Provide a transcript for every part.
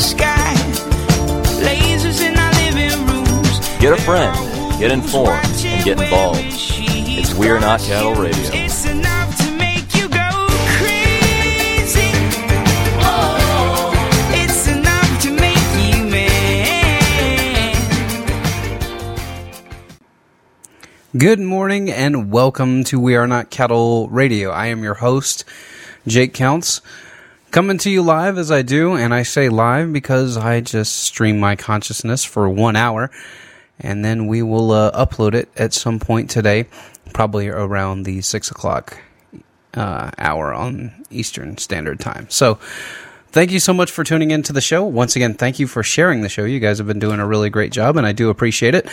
sky. Lasers in our living rooms. Get a friend, get informed, and get involved. It's We're Not Cattle Radio. It's enough to make you go crazy. Oh, it's enough to make you mad. Good morning and welcome to We Are Not Cattle Radio. I am your host, Jake Counts, coming to you live as I do, and I say live because I just stream my consciousness for one hour, and then we will uh, upload it at some point today, probably around the six o'clock uh, hour on Eastern Standard Time. So, thank you so much for tuning into the show. Once again, thank you for sharing the show. You guys have been doing a really great job, and I do appreciate it.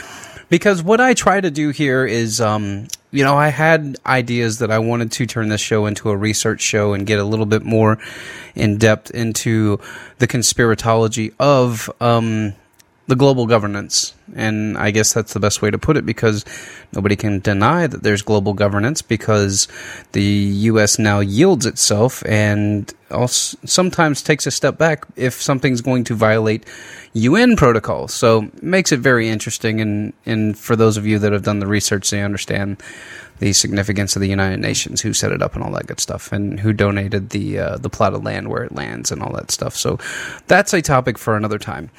Because what I try to do here is, um, you know, I had ideas that I wanted to turn this show into a research show and get a little bit more in depth into the conspiratology of um, the global governance. And I guess that's the best way to put it because nobody can deny that there's global governance because the U.S. now yields itself and also sometimes takes a step back if something's going to violate UN protocols. So makes it very interesting. And, and for those of you that have done the research, they understand the significance of the United Nations, who set it up, and all that good stuff, and who donated the uh, the plot of land where it lands and all that stuff. So that's a topic for another time.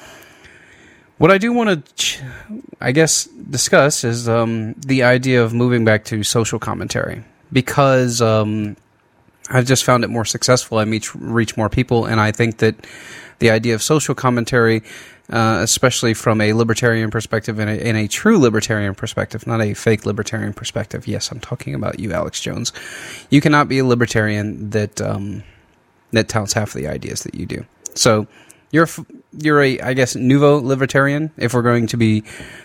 What I do want to, ch- I guess, discuss is um, the idea of moving back to social commentary because um, I've just found it more successful. I meet, reach more people, and I think that the idea of social commentary, uh, especially from a libertarian perspective and a, and a true libertarian perspective, not a fake libertarian perspective. Yes, I'm talking about you, Alex Jones. You cannot be a libertarian that um, that touts half the ideas that you do. So you're you're a I guess nouveau libertarian if we're going to be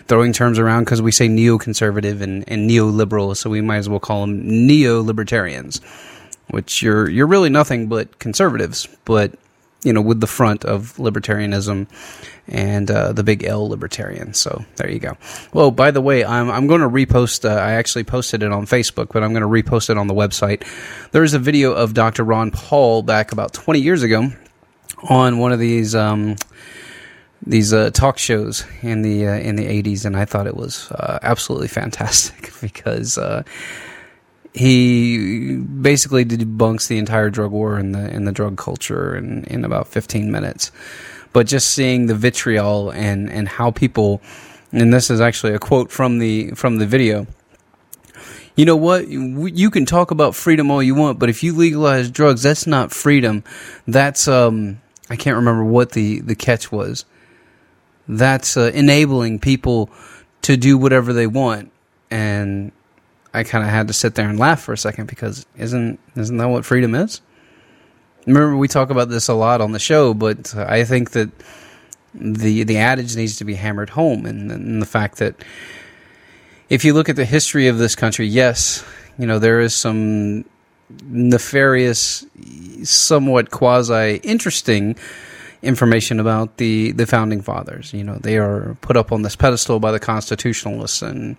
throwing terms around because we say neoconservative and and neoliberal, so we might as well call them neo libertarians, which you're you're really nothing but conservatives, but you know with the front of libertarianism and uh, the big L libertarian. So there you go. Well, by the way, I'm I'm going to repost. Uh, I actually posted it on Facebook, but I'm going to repost it on the website. There's a video of Dr. Ron Paul back about 20 years ago on one of these um, these uh, talk shows in the uh, in the 80s, and I thought it was uh, absolutely fantastic because uh, he basically debunks the entire drug war and the and the drug culture in, in about 15 minutes. But just seeing the vitriol and and how people, and this is actually a quote from the from the video you know what? You can talk about freedom all you want, but if you legalize drugs, that's not freedom. That's um, I can't remember what the the catch was. That's uh, enabling people to do whatever they want, and I kind of had to sit there and laugh for a second because isn't isn't that what freedom is? Remember, we talk about this a lot on the show, but I think that the the adage needs to be hammered home, and, and the fact that if you look at the history of this country, yes, you know, there is some nefarious, somewhat quasi interesting information about the, the founding fathers. You know, they are put up on this pedestal by the constitutionalists and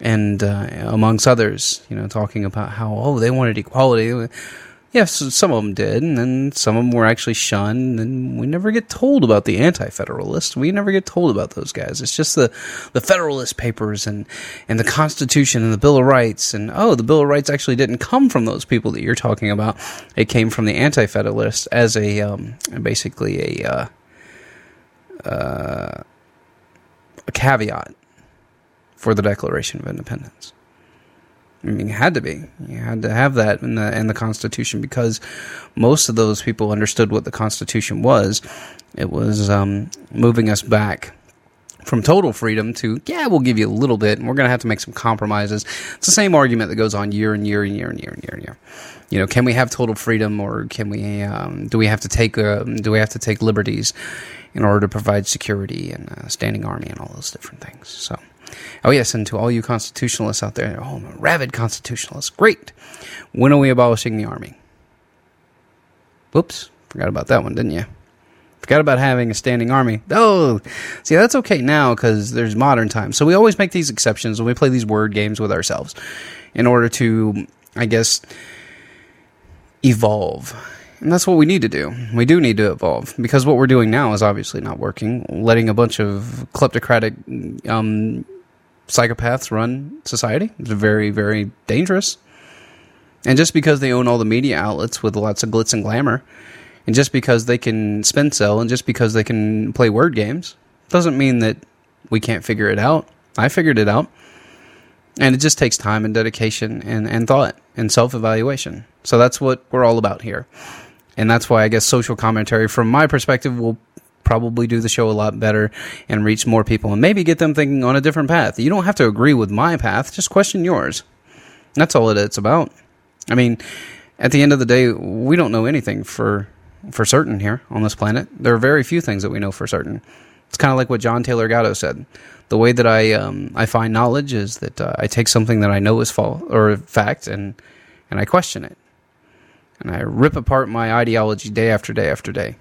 and uh, amongst others, you know, talking about how oh they wanted equality. Yes, some of them did, and then some of them were actually shunned, and we never get told about the anti-federalists. We never get told about those guys. It's just the the Federalist Papers and and the Constitution and the Bill of Rights, and oh, the Bill of Rights actually didn't come from those people that you're talking about. It came from the anti-federalists as a um, basically a uh, uh, a caveat for the Declaration of Independence. I mean, it had to be. You had to have that in the in the Constitution because most of those people understood what the Constitution was. It was um, moving us back from total freedom to yeah, we'll give you a little bit, and we're going to have to make some compromises. It's the same argument that goes on year and year and year and year and year and year. You know, can we have total freedom, or can we? Um, do we have to take? Uh, do we have to take liberties in order to provide security and a standing army and all those different things? So. Oh, yes, and to all you constitutionalists out there, oh, I'm a rabid constitutionalist. Great. When are we abolishing the army? Whoops, forgot about that one, didn't you? Forgot about having a standing army. Oh, see, that's okay now because there's modern times. So we always make these exceptions when we play these word games with ourselves in order to, I guess, evolve. And that's what we need to do. We do need to evolve because what we're doing now is obviously not working. Letting a bunch of kleptocratic um, psychopaths run society is very, very dangerous. And just because they own all the media outlets with lots of glitz and glamour, and just because they can spin sell, and just because they can play word games, doesn't mean that we can't figure it out. I figured it out. And it just takes time and dedication and, and thought and self evaluation. So that's what we're all about here. And that's why I guess social commentary, from my perspective, will probably do the show a lot better and reach more people and maybe get them thinking on a different path. You don't have to agree with my path, just question yours. That's all it's about. I mean, at the end of the day, we don't know anything for for certain here on this planet. There are very few things that we know for certain. It's kind of like what John Taylor Gatto said. The way that I um, I find knowledge is that uh, I take something that I know is false or fact and and I question it, and I rip apart my ideology day after day after day.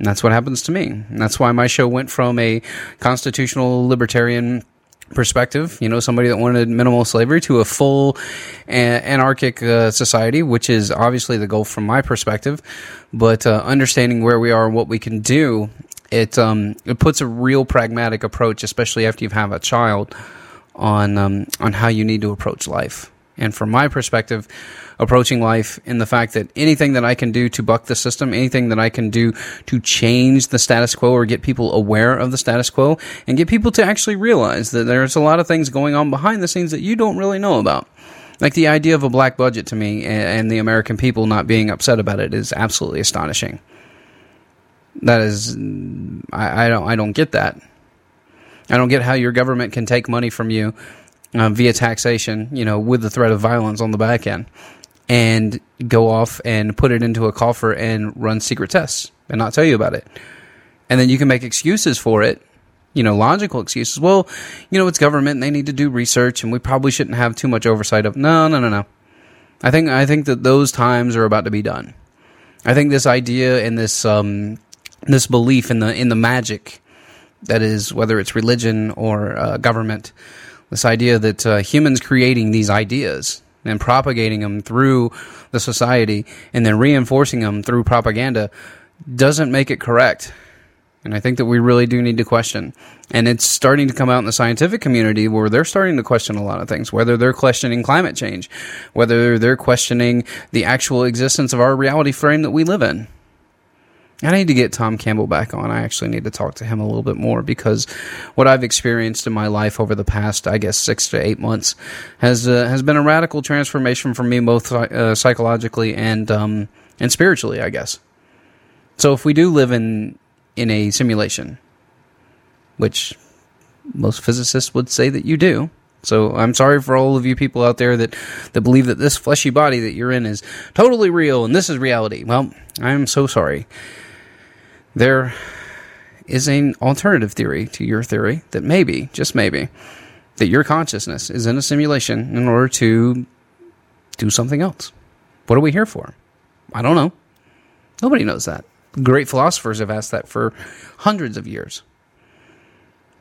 And that's what happens to me. And that's why my show went from a constitutional libertarian perspective, you know, somebody that wanted minimal slavery to a full anarchic uh, society, which is obviously the goal from my perspective. But uh, understanding where we are and what we can do, it um, it puts a real pragmatic approach, especially after you've have a child, on um, on how you need to approach life. And from my perspective, approaching life in the fact that anything that I can do to buck the system, anything that I can do to change the status quo or get people aware of the status quo and get people to actually realize that there's a lot of things going on behind the scenes that you don't really know about. Like the idea of a black budget to me and, the American people not being upset about it is absolutely astonishing. That is, I, I don't, I don't get that. I don't get how your government can take money from you uh, via taxation, you know, with the threat of violence on the back end, and go off and put it into a coffer and run secret tests and not tell you about it. And then you can make excuses for it, you know, logical excuses. Well, you know, it's government and they need to do research and we probably shouldn't have too much oversight of. No, no, no, no. I think I think that those times are about to be done. I think this idea and this um, this belief in the in the magic that is whether it's religion or uh, government this idea that uh, humans creating these ideas and propagating them through the society and then reinforcing them through propaganda doesn't make it correct. And I think that we really do need to question. And it's starting to come out in the scientific community where they're starting to question a lot of things, whether they're questioning climate change, whether they're questioning the actual existence of our reality frame that we live in. I need to get Tom Campbell back on. I actually need to talk to him a little bit more because what I've experienced in my life over the past, I guess, six to eight months has uh, has been a radical transformation for me, both uh, psychologically and um, and spiritually, I guess. So if we do live in in a simulation, which most physicists would say that you do. So I'm sorry for all of you people out there that, that believe that this fleshy body that you're in is totally real and this is reality. Well, I'm so sorry there is an alternative theory to your theory that maybe, just maybe, that your consciousness is in a simulation in order to do something else. What are we here for? I don't know. Nobody knows that. Great philosophers have asked that for hundreds of years,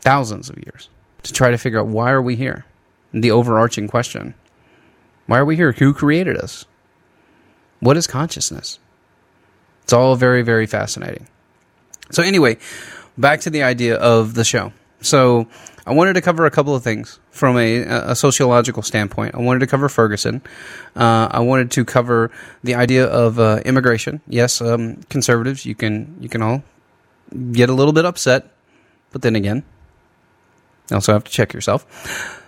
thousands of years, to try to figure out why are we here? The overarching question. Why are we here? Who created us? What is consciousness? It's all very, very fascinating. So anyway, back to the idea of the show. So I wanted to cover a couple of things from a, a sociological standpoint. I wanted to cover Ferguson. Uh, I wanted to cover the idea of uh, immigration. Yes, um, conservatives, you can you can all get a little bit upset, but then again, you also have to check yourself.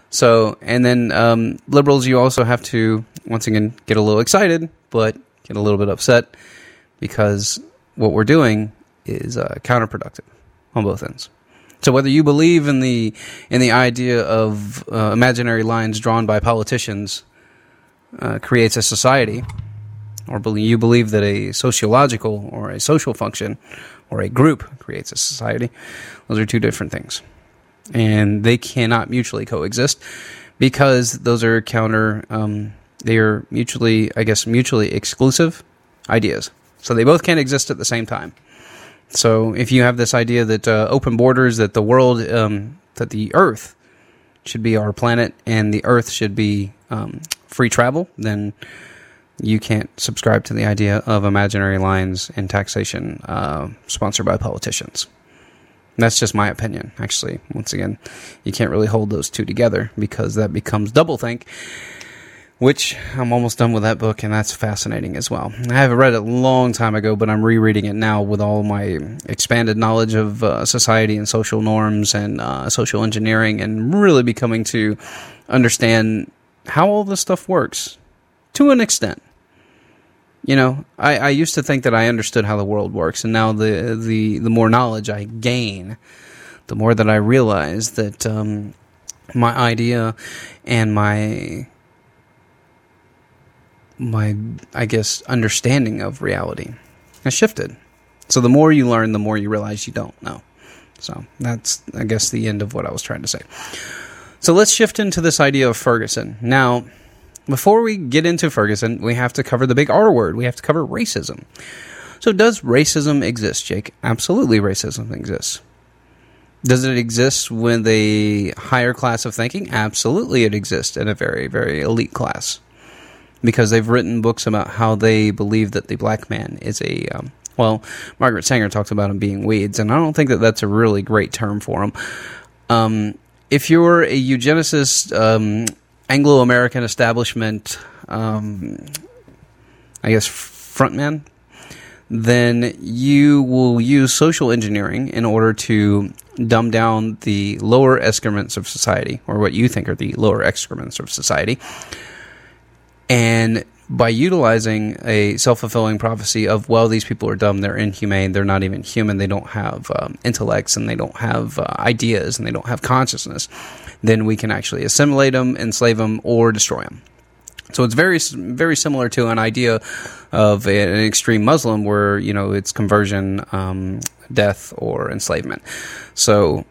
So, and then um, liberals, you also have to once again get a little excited, but get a little bit upset because what we're doing is uh, counterproductive on both ends. So whether you believe in the in the idea of uh, imaginary lines drawn by politicians uh, creates a society, or believe, you believe that a sociological or a social function or a group creates a society, those are two different things, and they cannot mutually coexist because those are counter. Um, they are mutually, I guess, mutually exclusive ideas. So they both can't exist at the same time. So if you have this idea that uh, open borders, that the world, um, that the Earth should be our planet, and the Earth should be um, free travel, then you can't subscribe to the idea of imaginary lines and taxation uh, sponsored by politicians. That's just my opinion, actually. Once again, you can't really hold those two together because that becomes doublethink, which I'm almost done with that book, and that's fascinating as well. I have read it a long time ago, but I'm rereading it now with all my expanded knowledge of uh, society and social norms and uh, social engineering, and really becoming to understand how all this stuff works to an extent. You know, I, I used to think that I understood how the world works, and now the the the more knowledge I gain, the more that I realize that um, my idea and my my I guess understanding of reality has shifted. So the more you learn, the more you realize you don't know. So that's I guess the end of what I was trying to say. So let's shift into this idea of Ferguson. Now, before we get into Ferguson, we have to cover the big R word. We have to cover racism. So does racism exist, Jake? Absolutely racism exists. Does it exist with a higher class of thinking? Absolutely, it exists in a very, very elite class. Because they've written books about how they believe that the black man is a. Um, well, Margaret Sanger talks about him being weeds, and I don't think that that's a really great term for him. Um, if you're a eugenicist, um, Anglo American establishment, um, I guess, frontman, then you will use social engineering in order to dumb down the lower excrements of society, or what you think are the lower excrements of society. And by utilizing a self fulfilling prophecy of, well, these people are dumb, they're inhumane, they're not even human, they don't have um, intellects, and they don't have uh, ideas, and they don't have consciousness, then we can actually assimilate them, enslave them, or destroy them. So it's very very similar to an idea of an extreme Muslim where you know it's conversion, um, death, or enslavement. So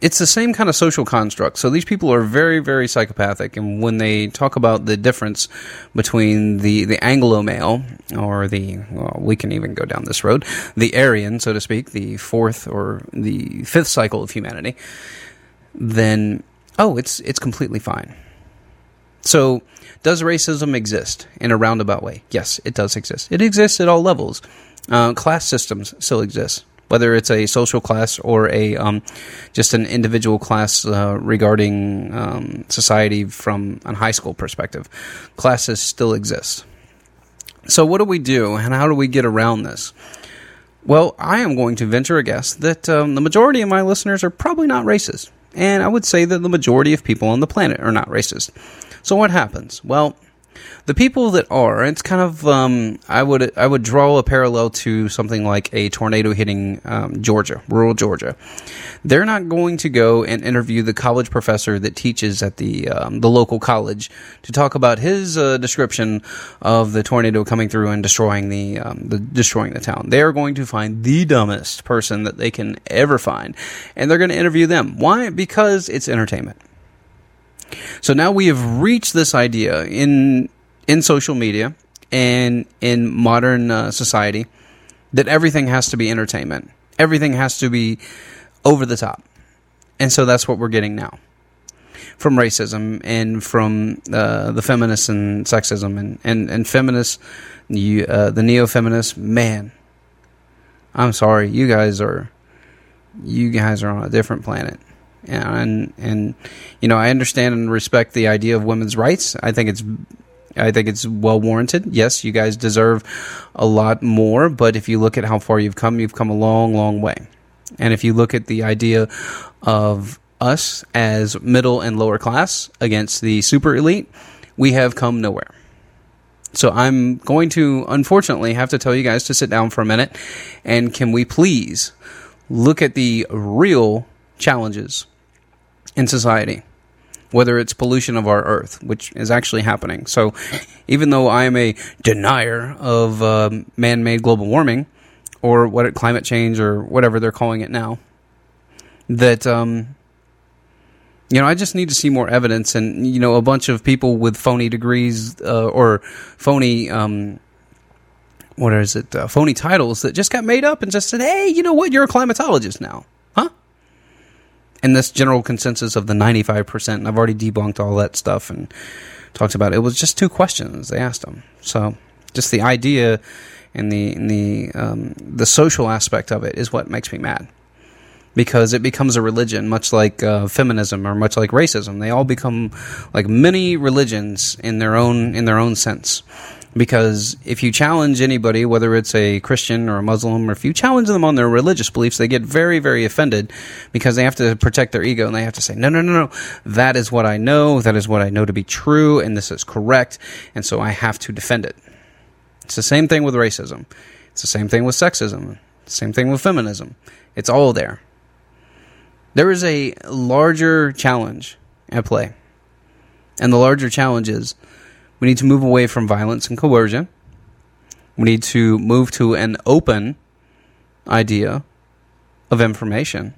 it's the same kind of social construct. So these people are very very psychopathic, and when they talk about the difference between the the Anglo male or the well, we can even go down this road, the Aryan, so to speak, the fourth or the fifth cycle of humanity, then oh, it's it's completely fine. So, does racism exist in a roundabout way? Yes, it does exist. It exists at all levels. Uh, class systems still exist, whether it's a social class or a um, just an individual class uh, regarding um, society from a high school perspective. Classes still exist. So, what do we do, and how do we get around this? Well, I am going to venture a guess that um, the majority of my listeners are probably not racist. And I would say that the majority of people on the planet are not racist. So what happens? Well, the people that are, it's kind of um, I would I would draw a parallel to something like a tornado hitting um, Georgia, rural Georgia. They're not going to go and interview the college professor that teaches at the um, the local college to talk about his uh, description of the tornado coming through and destroying the um, the destroying the town. They are going to find the dumbest person that they can ever find, and they're going to interview them. Why? Because it's entertainment. So now we have reached this idea in in social media and in modern uh, society that everything has to be entertainment. Everything has to be over the top. And so that's what we're getting now from racism and from uh, the feminists and sexism and, and, and feminists, you, uh, the neo feminists. Man, I'm sorry. You guys are, you guys are on a different planet and and you know I understand and respect the idea of women's rights. I think it's I think it's well warranted. Yes, you guys deserve a lot more, but if you look at how far you've come, you've come a long, long way. And if you look at the idea of us as middle and lower class against the super elite, we have come nowhere. So I'm going to unfortunately have to tell you guys to sit down for a minute and can we please look at the real challenges in society, whether it's pollution of our earth, which is actually happening. So, even though I am a denier of um, man made global warming, or what it, climate change, or whatever they're calling it now, that, um, you know, I just need to see more evidence and, you know, a bunch of people with phony degrees uh, or phony. Um, what is it? Uh, phony titles that just got made up and just said, "Hey, you know what? You're a climatologist now." And this general consensus of the 95%, and I've already debunked all that stuff and talked about it. It was just two questions they asked them. So Just the idea and the and the um, the social aspect of it is what makes me mad. Because it becomes a religion, much like uh, feminism or much like racism. They all become like many religions in their own in their own sense. Because if you challenge anybody, whether it's a Christian or a Muslim, or if you challenge them on their religious beliefs, they get very, very offended because they have to protect their ego and they have to say, no, no, no, no, that is what I know, that is what I know to be true, and this is correct, and so I have to defend it. It's the same thing with racism. It's the same thing with sexism. Same thing with feminism. It's all there. There is a larger challenge at play. And the larger challenge is we need to move away from violence and coercion. We need to move to an open idea of information,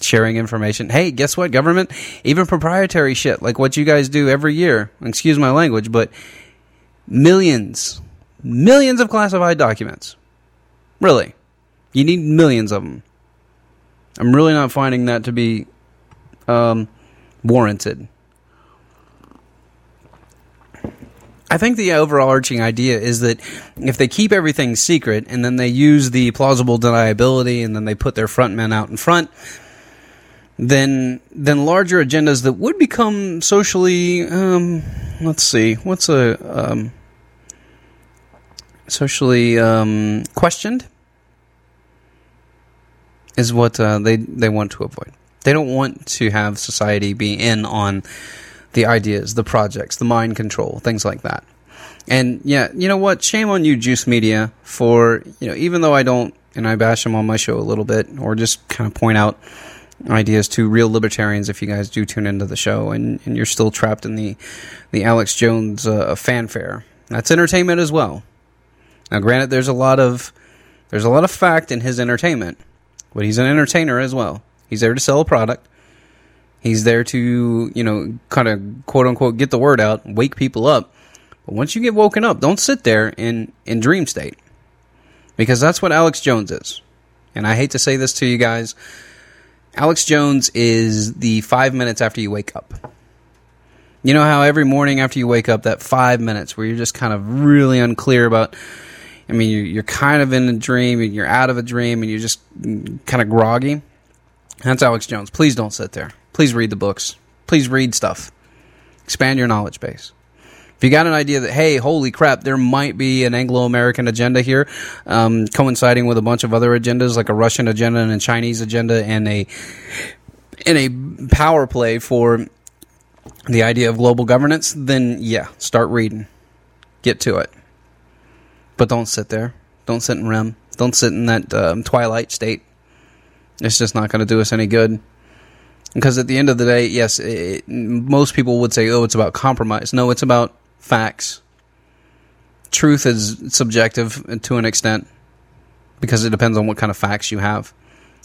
sharing information. Hey, guess what, government? Even proprietary shit, like what you guys do every year, excuse my language, but millions, millions of classified documents. Really. You need millions of them. I'm really not finding that to be um, warranted. I think the overarching idea is that if they keep everything secret and then they use the plausible deniability and then they put their front men out in front, then then larger agendas that would become socially um, let's see what's a um, socially um, questioned is what uh, they they want to avoid. They don't want to have society be in on the ideas, the projects, the mind control, things like that. And yeah, you know what? Shame on you, Juice Media, for you know even though I don't and I bash them on my show a little bit, or just kind of point out ideas to real libertarians if you guys do tune into the show and, and you're still trapped in the the Alex Jones uh, fanfare. That's entertainment as well. Now, granted, there's a lot of there's a lot of fact in his entertainment, but he's an entertainer as well. He's there to sell a product. He's there to you know kind of quote unquote get the word out, wake people up. But once you get woken up, don't sit there in in dream state, because that's what Alex Jones is. And I hate to say this to you guys, Alex Jones is the five minutes after you wake up. You know how every morning after you wake up, that five minutes where you're just kind of really unclear about. I mean, you're, you're kind of in a dream, and you're out of a dream, and you're just mm, kind of groggy. That's Alex Jones. Please don't sit there. Please read the books. Please read stuff. Expand your knowledge base. If you got an idea that, hey, holy crap, there might be an Anglo American agenda here, um, coinciding with a bunch of other agendas, like a Russian agenda and a Chinese agenda, and a in a power play for the idea of global governance, then yeah, start reading. Get to it. But don't sit there. Don't sit in REM. Don't sit in that um, twilight state. It's just not going to do us any good. Because at the end of the day, yes, it, most people would say, oh, it's about compromise. No, it's about facts. Truth is subjective to an extent because it depends on what kind of facts you have.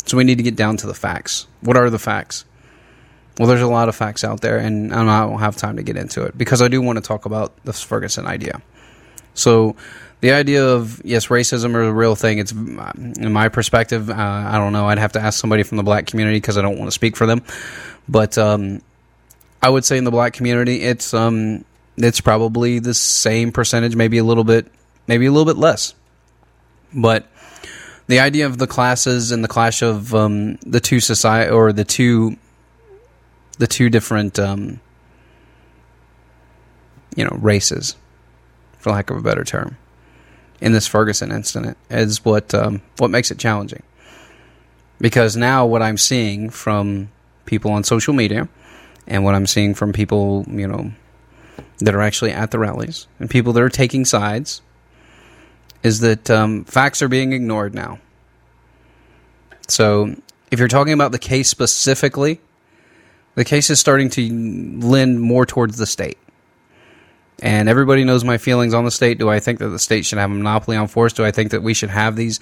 So we need to get down to the facts. What are the facts? Well, there's a lot of facts out there, and I don't have time to get into it because I do want to talk about this Ferguson idea. So, the idea of yes, racism is a real thing. It's in my perspective. Uh, I don't know. I'd have to ask somebody from the black community because I don't want to speak for them. But um, I would say in the black community, it's um, it's probably the same percentage, maybe a little bit, maybe a little bit less. But the idea of the classes and the clash of um, the two society or the two the two different um, you know races, for lack of a better term, in this Ferguson incident is what um, what makes it challenging. Because now what I'm seeing from people on social media and what I'm seeing from people, you know, that are actually at the rallies and people that are taking sides is that um, facts are being ignored now. So, if you're talking about the case specifically, the case is starting to lend more towards the state. And everybody knows my feelings on the state. Do I think that the state should have a monopoly on force? Do I think that we should have these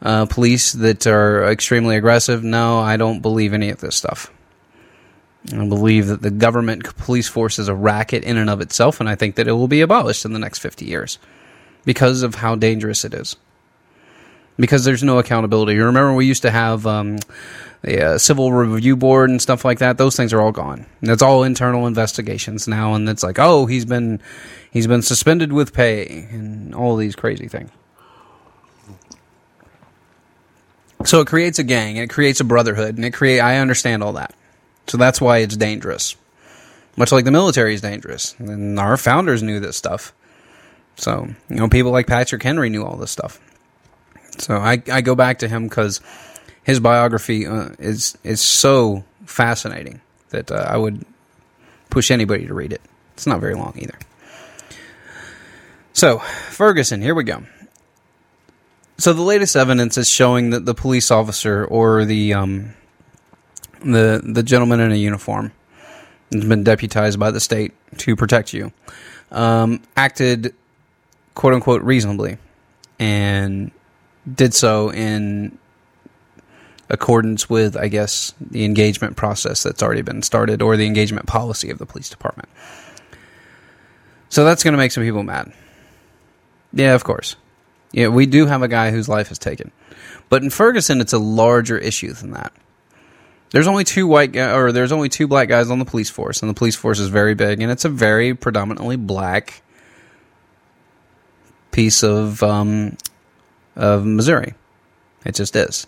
uh, police that are extremely aggressive? No, I don't believe any of this stuff. I believe that the government police force is a racket in and of itself, and I think that it will be abolished in the next 50 years because of how dangerous it is. Because there's no accountability. Remember we used to have um, civil review board and stuff like that. Those things are all gone. That's all internal investigations now, and it's like, oh, he's been he's been suspended with pay and all these crazy things. So it creates a gang and it creates a brotherhood and it create. I understand all that. So that's why it's dangerous. Much like the military is dangerous, and our founders knew this stuff. So you know, people like Patrick Henry knew all this stuff. So I, I go back to him because his biography uh, is is so fascinating that uh, I would push anybody to read it. It's not very long either. So Ferguson, here we go. So the latest evidence is showing that the police officer or the um, the the gentleman in a uniform has been deputized by the state to protect you um, acted quote unquote reasonably and did so in accordance with, I guess, the engagement process that's already been started or the engagement policy of the police department. So that's going to make some people mad. Yeah, of course. Yeah, we do have a guy whose life is taken. But in Ferguson, it's a larger issue than that. There's only two white or there's only two black guys on the police force, and the police force is very big, and it's a very predominantly black piece of um, of Missouri. It just is.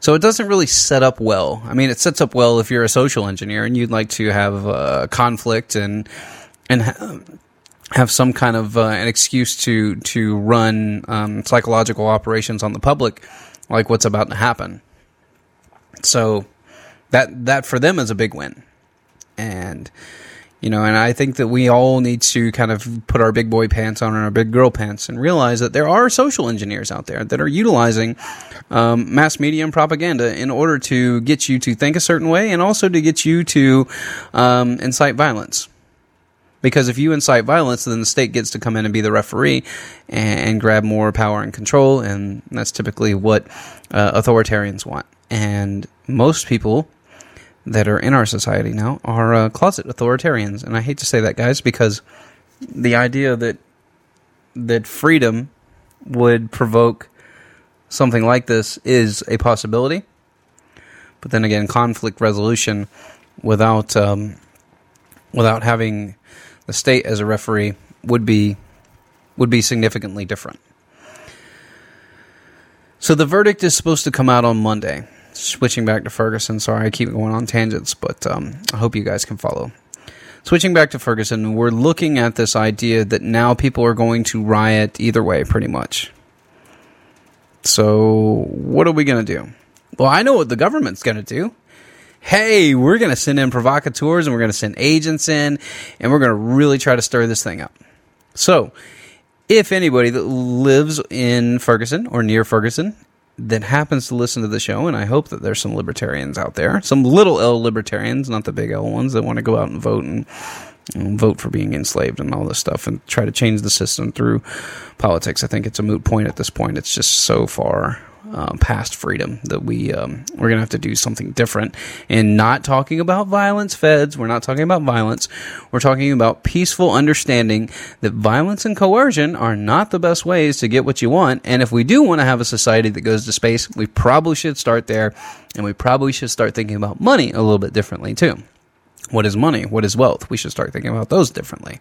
So it doesn't really set up well. I mean, it sets up well if you're a social engineer and you'd like to have uh, conflict and and ha- have some kind of uh, an excuse to to run um, psychological operations on the public, like what's about to happen. So that that for them is a big win, and you know, and I think that we all need to kind of put our big boy pants on and our big girl pants and realize that there are social engineers out there that are utilizing um, mass media and propaganda in order to get you to think a certain way and also to get you to um, incite violence. Because if you incite violence, then the state gets to come in and be the referee and, and grab more power and control, and that's typically what uh, authoritarians want. And most people that are in our society now are uh, closet authoritarians, and I hate to say that, guys, because the idea that that freedom would provoke something like this is a possibility. But then again, conflict resolution without um, without having the state as a referee would be would be significantly different. So the verdict is supposed to come out on Monday. Switching back to Ferguson, sorry I keep going on tangents, but um, I hope you guys can follow. Switching back to Ferguson, we're looking at this idea that now people are going to riot either way, pretty much. So, what are we going to do? Well, I know what the government's going to do. Hey, we're going to send in provocateurs and we're going to send agents in and we're going to really try to stir this thing up. So, if anybody that lives in Ferguson or near Ferguson that happens to listen to the show, and I hope that there's some libertarians out there, some little L libertarians, not the big L ones, that want to go out and vote and, and vote for being enslaved and all this stuff and try to change the system through politics. I think it's a moot point at this point. It's just so far uh, past freedom that we um, we're gonna have to do something different. And not talking about violence feds we're not talking about violence. We're talking about peaceful understanding that violence and coercion are not the best ways to get what you want. And if we do want to have a society that goes to space we probably should start there. And we probably should start thinking about money a little bit differently too. What is money? What is wealth? We should start thinking about those differently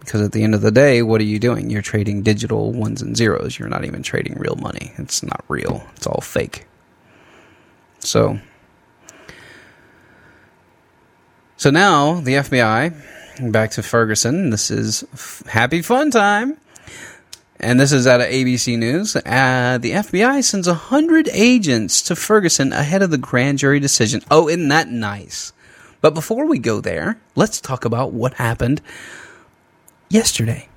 because at the end of the day, what are you doing? You're trading digital ones and zeros. You're not even trading real money. It's not real. It's all fake. So, so now the FBI, back to Ferguson. This is f- happy fun time. And this is out of ABC News. Uh, the FBI sends 100 agents to Ferguson ahead of the grand jury decision. Oh, isn't that nice? But before we go there, let's talk about what happened yesterday.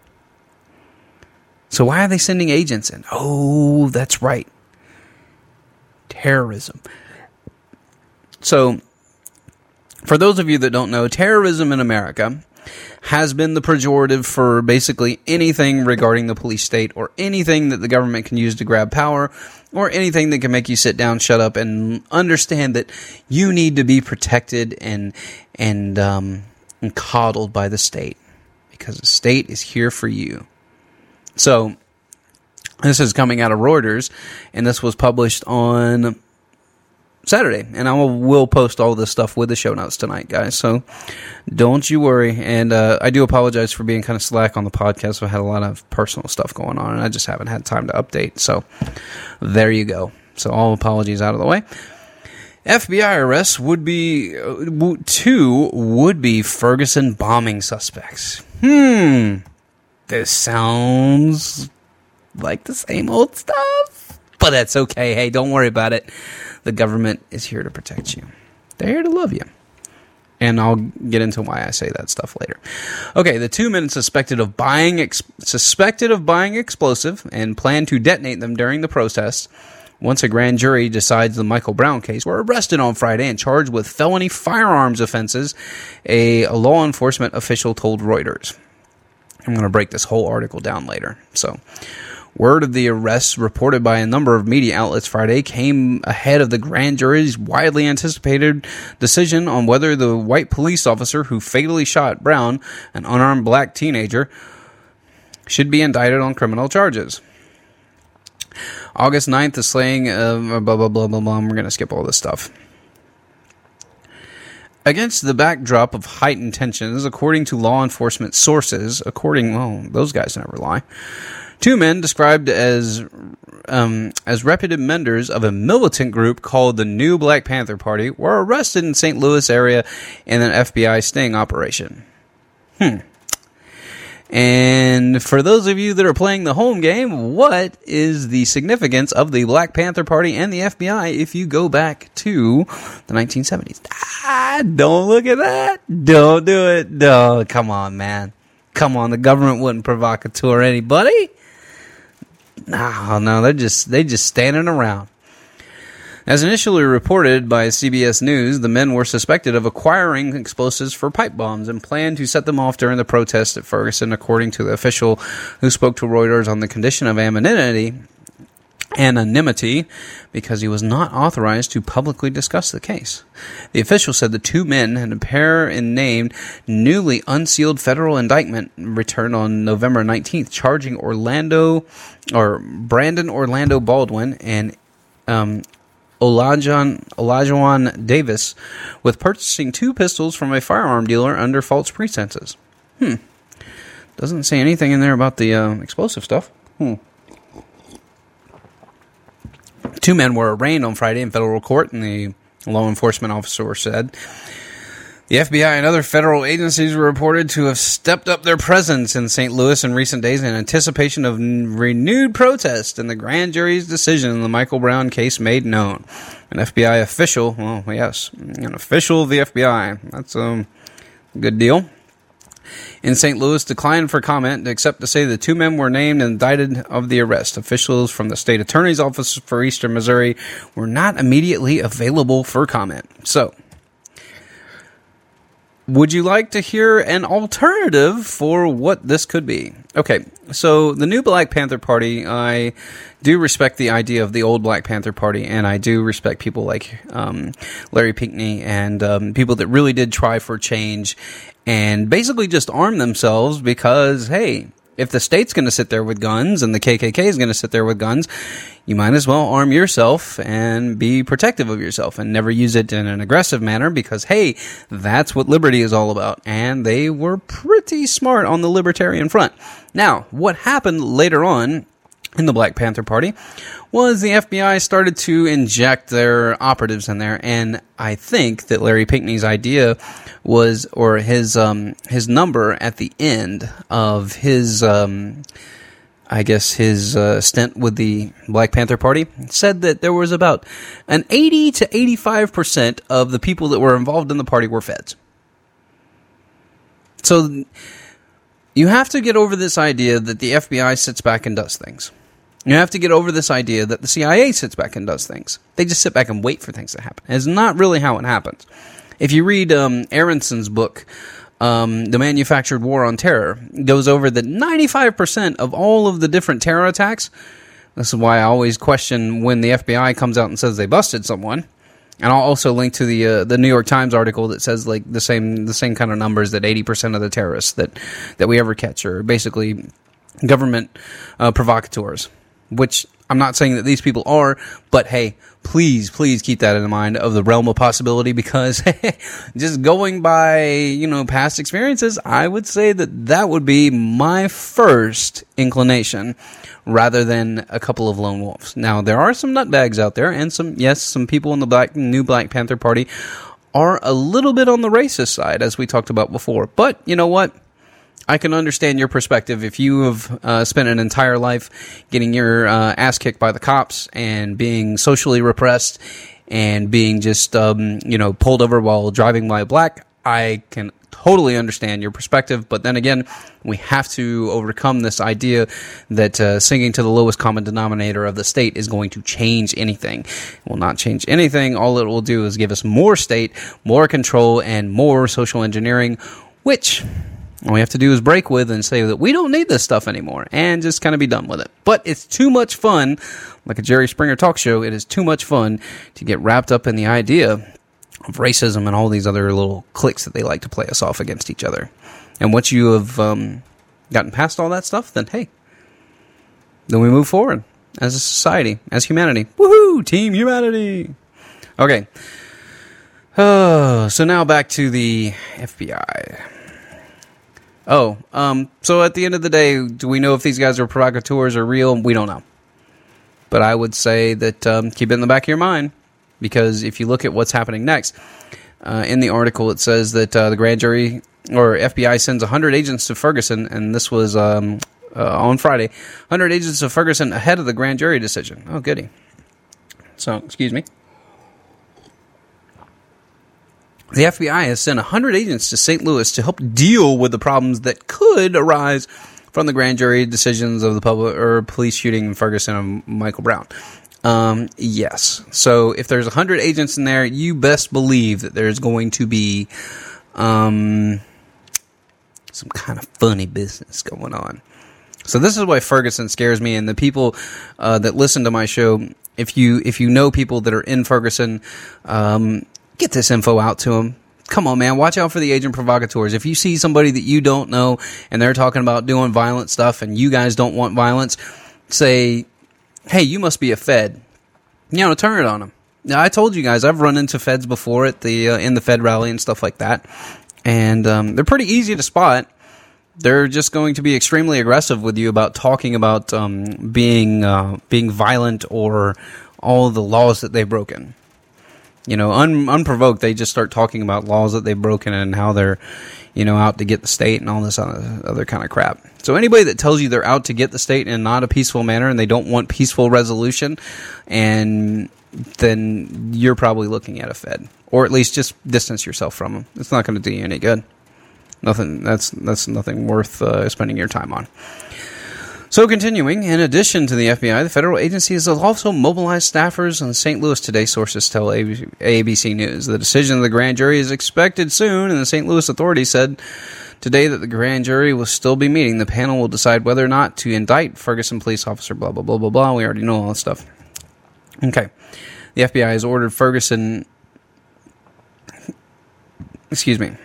So why are they sending agents in? Oh, that's right. Terrorism. So, for those of you that don't know, terrorism in America has been the pejorative for basically anything regarding the police state or anything that the government can use to grab power or anything that can make you sit down, shut up, and understand that you need to be protected and and um, and coddled by the state because the state is here for you. So, This is coming out of Reuters, and this was published on Saturday. And I will, will post all this stuff with the show notes tonight, guys. So don't you worry. And uh, I do apologize for being kind of slack on the podcast. I had a lot of personal stuff going on, and I just haven't had time to update. So there you go. So all apologies out of the way. FBI arrests would be uh, two would be Ferguson bombing suspects. Hmm. This sounds like the same old stuff, but that's okay. Hey, don't worry about it. The government is here to protect you. They're here to love you. And I'll get into why I say that stuff later. Okay, the two men suspected of buying ex- suspected of buying explosive and plan to detonate them during the protests. Once a grand jury decides the Michael Brown case, were arrested on Friday and charged with felony firearms offenses. A, law enforcement official told Reuters. I'm going to break this whole article down later. So, word of the arrests reported by a number of media outlets Friday came ahead of the grand jury's widely anticipated decision on whether the white police officer who fatally shot Brown, an unarmed black teenager, should be indicted on criminal charges. August 9th, the slaying of blah, blah, blah, blah, blah. We're going to skip all this stuff. Against the backdrop of heightened tensions, according to law enforcement sources, according, well, those guys never lie, two men described as um, as reputed members of a militant group called the New Black Panther Party were arrested in St. Louis area in an FBI sting operation. Hmm. And for those of you that are playing the home game, what is the significance of the Black Panther Party and the FBI if you go back to the 1970s? Ah, don't look at that. Don't do it. No, come on, man. Come on, the government wouldn't provocateur anybody. No, no, they're just they just standing around. As initially reported by CBS News, the men were suspected of acquiring explosives for pipe bombs and planned to set them off during the protest at Ferguson, according to the official who spoke to Reuters on the condition of anonymity. Anonymity, because he was not authorized to publicly discuss the case. The official said the two men had a pair in named newly unsealed federal indictment returned on November 19th, charging Orlando or Brandon Orlando Baldwin and um, Olajuwon, Olajuwon Davis with purchasing two pistols from a firearm dealer under false pretenses. Hmm. Doesn't say anything in there about the uh, explosive stuff. Hmm. Two men were arraigned on Friday in federal court, and the law enforcement officer said the FBI and other federal agencies were reported to have stepped up their presence in St. Louis in recent days in anticipation of n- renewed protest and the grand jury's decision in the Michael Brown case made known. An FBI official, well, yes, an official of the FBI. That's um, a good deal. In St. Louis, declined for comment, except to say the two men were named and indicted of the arrest. Officials from the state attorney's office for Eastern Missouri were not immediately available for comment. So, would you like to hear an alternative for what this could be? Okay, so the new Black Panther Party, I do respect the idea of the old Black Panther Party, and I do respect people like um, Larry Pinkney and um, people that really did try for change and basically just arm themselves because, hey, if the state's going to sit there with guns and the KKK is going to sit there with guns, you might as well arm yourself and be protective of yourself and never use it in an aggressive manner because, hey, that's what liberty is all about. And they were pretty smart on the libertarian front. Now, what happened later on in the Black Panther Party was the FBI started to inject their operatives in there, and I think that Larry Pinkney's idea was, or his um, his number at the end of his, um, I guess his uh, stint with the Black Panther Party said that there was about an eighty to eighty five percent of the people that were involved in the party were feds. So you have to get over this idea that the FBI sits back and does things. You have to get over this idea that the CIA sits back and does things. They just sit back and wait for things to happen. It's not really how it happens. If you read um, Aaronson's book, um, The Manufactured War on Terror, goes over that 95% of all of the different terror attacks. This is why I always question when the FBI comes out and says they busted someone. And I'll also link to the uh, the New York Times article that says like the same the same kind of numbers that 80% of the terrorists that that we ever catch are basically government uh, provocateurs. Which I'm not saying that these people are, but hey, please, please keep that in mind of the realm of possibility because just going by, you know, past experiences, I would say that that would be my first inclination rather than a couple of lone wolves. Now, there are some nutbags out there and some, yes, some people in the black, new Black Panther Party are a little bit on the racist side, as we talked about before. But you know what? I can understand your perspective if you have uh, spent an entire life getting your uh, ass kicked by the cops and being socially repressed and being just um, you know pulled over while driving by a black. I can totally understand your perspective, but then again, we have to overcome this idea that uh, singing to the lowest common denominator of the state is going to change anything. It will not change anything. All it will do is give us more state, more control, and more social engineering, which all we have to do is break with and say that we don't need this stuff anymore and just kind of be done with it. But it's too much fun, like a Jerry Springer talk show, it is too much fun to get wrapped up in the idea of racism and all these other little cliques that they like to play us off against each other. And once you have um, gotten past all that stuff, then hey, then we move forward as a society, as humanity. Woohoo! Team humanity! Okay. So now back to the FBI. Oh, um, so at the end of the day, do we know if these guys are provocateurs or real? We don't know. But I would say that um, keep it in the back of your mind because if you look at what's happening next, uh, in the article it says that uh, the grand jury or FBI sends 100 agents to Ferguson, and this was um, uh, on Friday. 100 agents to Ferguson ahead of the grand jury decision. Oh, goody. So, excuse me. The FBI has sent 100 agents to St. Louis to help deal with the problems that could arise from the grand jury decisions of the public or police shooting in Ferguson of Michael Brown. Um, yes. So if there's 100 agents in there, you best believe that there's going to be um, some kind of funny business going on. So this is why Ferguson scares me, and the people uh, that listen to my show. If you if you know people that are in Ferguson, um, get this info out to them. Come on, man. Watch out for the agent provocateurs. If you see somebody that you don't know and they're talking about doing violent stuff and you guys don't want violence, say, hey, you must be a Fed. You know, turn it on them. Now, I told you guys I've run into Feds before at the uh, in the Fed rally and stuff like that, and um, they're pretty easy to spot. They're just going to be extremely aggressive with you about talking about um, being uh, being violent or all the laws that they've broken you know, un, unprovoked, they just start talking about laws that they've broken and how they're, you know, out to get the state and all this other, kind of crap. So anybody that tells you they're out to get the state in not a peaceful manner and they don't want peaceful resolution, and then you're probably looking at a Fed, or at least just distance yourself from them. It's not going to do you any good. Nothing. That's that's nothing worth uh, spending your time on. So, continuing, in addition to the FBI, the federal agency has also mobilized staffers in St. Louis today, sources tell ABC News. The decision of the grand jury is expected soon, and the St. Louis authorities said today that the grand jury will still be meeting. The panel will decide whether or not to indict Ferguson police officer, blah, blah, blah, blah, blah. We already know all that stuff. Okay. The FBI has ordered Ferguson, excuse me,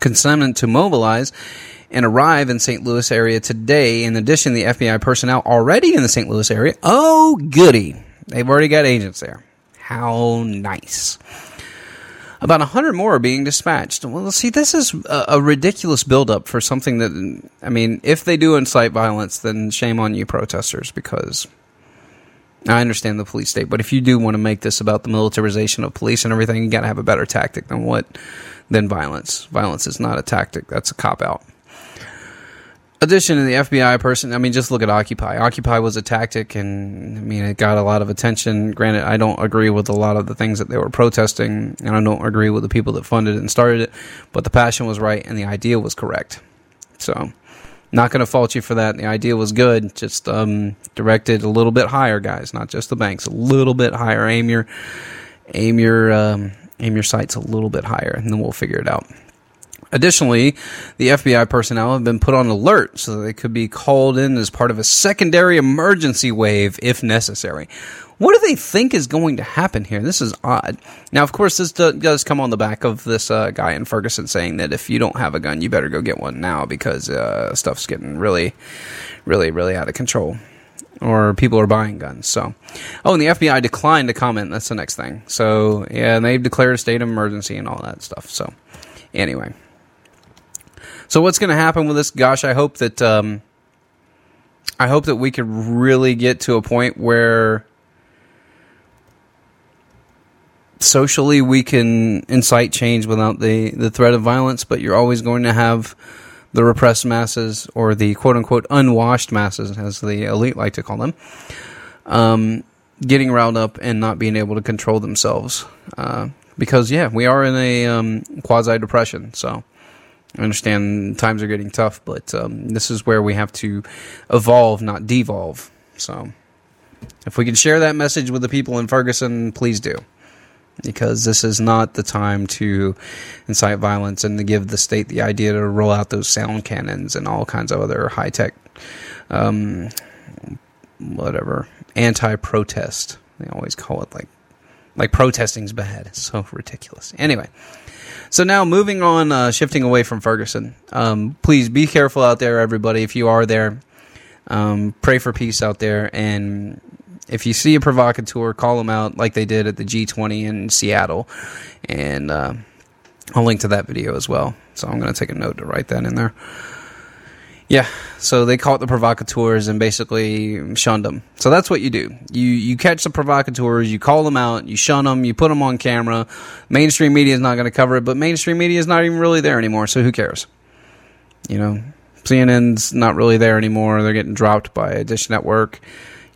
consignment to mobilize and arrive in St. Louis area today. In addition, to the FBI personnel already in the St. Louis area. Oh, goody. They've already got agents there. How nice. About 100 more are being dispatched. Well, see, this is a, a ridiculous buildup for something that, I mean, if they do incite violence, then shame on you, protesters, because I understand the police state, but if you do want to make this about the militarization of police and everything, you got to have a better tactic than what than violence. Violence is not a tactic; that's a cop out addition to the FBI person, I mean, just look at Occupy. Occupy was a tactic, and I mean, it got a lot of attention. Granted, I don't agree with a lot of the things that they were protesting, and I don't agree with the people that funded it and started it, but the passion was right and the idea was correct. So, not going to fault you for that. The idea was good, just um, directed a little bit higher, guys, not just the banks, a little bit higher. Aim your, aim your, um, aim your sights a little bit higher, and then we'll figure it out. Additionally, the FBI personnel have been put on alert so that they could be called in as part of a secondary emergency wave if necessary. What do they think is going to happen here? This is odd. Now, of course, this does come on the back of this uh, guy in Ferguson saying that if you don't have a gun, you better go get one now because uh, stuff's getting really, really, really out of control. or people are buying guns. So, oh, and the FBI declined to comment. That's the next thing. So, yeah, and they've declared a state of emergency and all that stuff. So, anyway, so what's going to happen with this? Gosh, I hope that um, I hope that we could really get to a point where socially we can incite change without the the threat of violence. But you're always going to have the repressed masses or the quote unquote unwashed masses, as the elite like to call them, um, getting riled up and not being able to control themselves. Uh, because, yeah, we are in a um, quasi depression. So I understand times are getting tough, but um, this is where we have to evolve, not devolve. So if we can share that message with the people in Ferguson, please do because this is not the time to incite violence and to give the state the idea to roll out those sound cannons and all kinds of other high tech, um, whatever, anti protest. They always call it like, like protesting's bad. It's so ridiculous. Anyway. So now moving on, uh, shifting away from Ferguson. Um, please be careful out there, everybody. If you are there, um, pray for peace out there and if you see a provocateur, call them out like they did at the G20 in Seattle. And uh, I'll link to that video as well. So I'm going to take a note to write that in there. Yeah, so they caught the provocateurs and basically shunned them. So that's what you do. You you catch the provocateurs, you call them out, you shun them, you put them on camera. Mainstream media is not going to cover it, but mainstream media is not even really there anymore. So who cares? You know, CNN's not really there anymore. They're getting dropped by Dish Network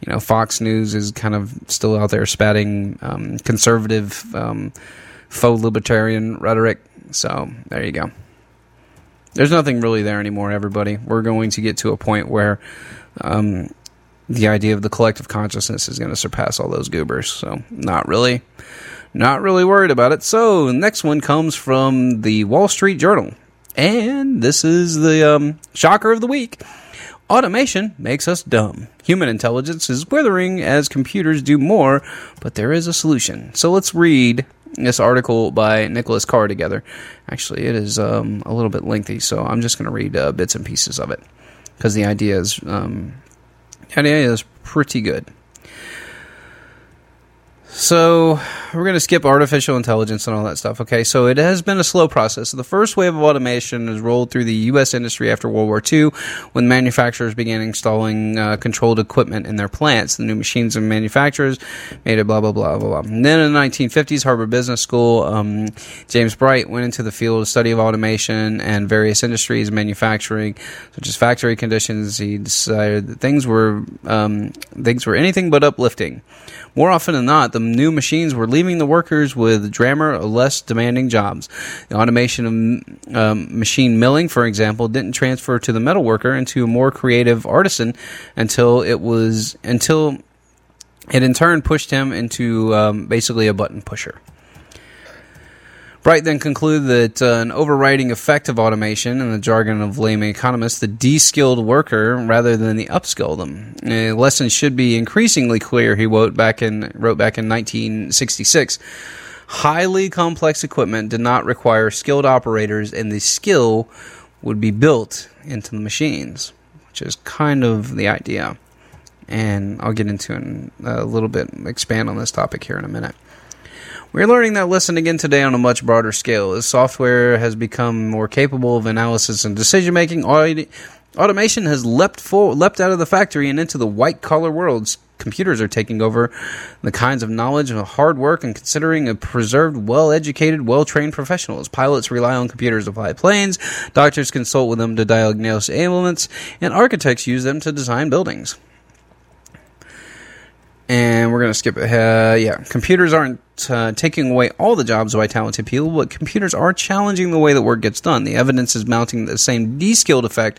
you know, Fox News is kind of still out there spatting um, conservative, um, faux libertarian rhetoric. So there you go. There's nothing really there anymore, everybody. We're going to get to a point where um, the idea of the collective consciousness is going to surpass all those goobers. So not really, not really worried about it. So the next one comes from the Wall Street Journal, and this is the um, shocker of the week. Automation makes us dumb. Human intelligence is withering as computers do more, but there is a solution. So let's read this article by Nicholas Carr together. Actually, it is um, a little bit lengthy, so I'm just going to read uh, bits and pieces of it because the idea is um, the idea is pretty good. So we're going to skip artificial intelligence and all that stuff. Okay, so it has been a slow process. The first wave of automation has rolled through the U.S. industry after World War II, when manufacturers began installing uh, controlled equipment in their plants. The new machines and manufacturers made it blah blah blah blah blah. And then in the 1950s, Harvard Business School, um, James Bright went into the field of study of automation and various industries, manufacturing, such as factory conditions. He decided that things were um, things were anything but uplifting. More often than not, the new machines were leaving the workers with drammer less demanding jobs. The automation of um, machine milling, for example, didn't transfer to the metal worker into a more creative artisan until it was until it in turn pushed him into um, basically a button pusher. Bright then concluded that uh, an overriding effect of automation, in the jargon of lame economists, the de-skilled worker rather than the upskill them. A lesson should be increasingly clear. He wrote back in wrote back in 1966. Highly complex equipment did not require skilled operators, and the skill would be built into the machines, which is kind of the idea. And I'll get into in a little bit, expand on this topic here in a minute. We're learning that lesson again today on a much broader scale. As software has become more capable of analysis and decision making, automation has leapt, leapt out of the factory and into the white collar worlds. Computers are taking over the kinds of knowledge of hard work and considering a preserved, well educated, well trained professionals. Pilots rely on computers to fly planes, doctors consult with them to diagnose ailments, and architects use them to design buildings and we're going to skip ahead. Yeah, computers aren't uh, taking away all the jobs by talented people, but computers are challenging the way that work gets done. The evidence is mounting the same de-skilled effect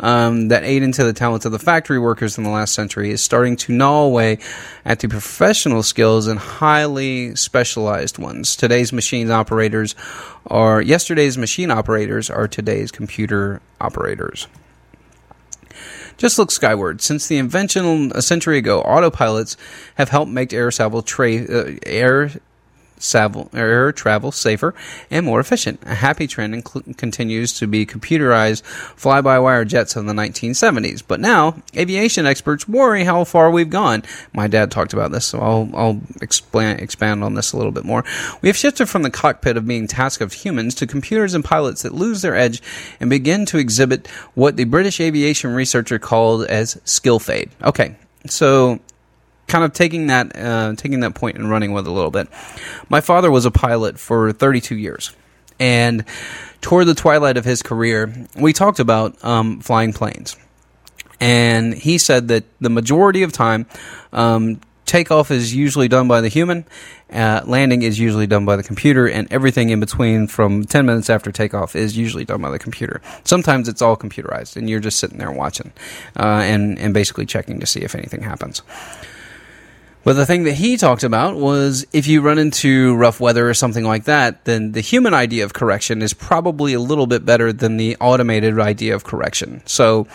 um, that ate into the talents of the factory workers in the last century is starting to gnaw away at the professional skills and highly specialized ones. Today's machine operators are yesterday's machine operators are today's computer operators. Just look skyward. Since the invention a century ago, autopilots have helped make air travel, tra- uh, air travel, air er, travel safer and more efficient. A happy trend inclu- continues to be computerized fly-by-wire jets of the 1970s. But now, aviation experts worry how far we've gone. My dad talked about this, so I'll, I'll explain, expand on this a little bit more. We have shifted from the cockpit of being task of humans to computers and pilots that lose their edge and begin to exhibit what the British aviation researcher called as skill fade. Okay, so kind of taking that uh, taking that point and running with it a little bit. My father was a pilot for 32 years, and toward the twilight of his career, we talked about um, flying planes, and he said that the majority of time. Um, takeoff is usually done by the human, uh, landing is usually done by the computer, and everything in between from 10 minutes after takeoff is usually done by the computer. Sometimes it's all computerized, and you're just sitting there watching uh, and, and basically checking to see if anything happens. But the thing that he talked about was if you run into rough weather or something like that, then the human idea of correction is probably a little bit better than the automated idea of correction. So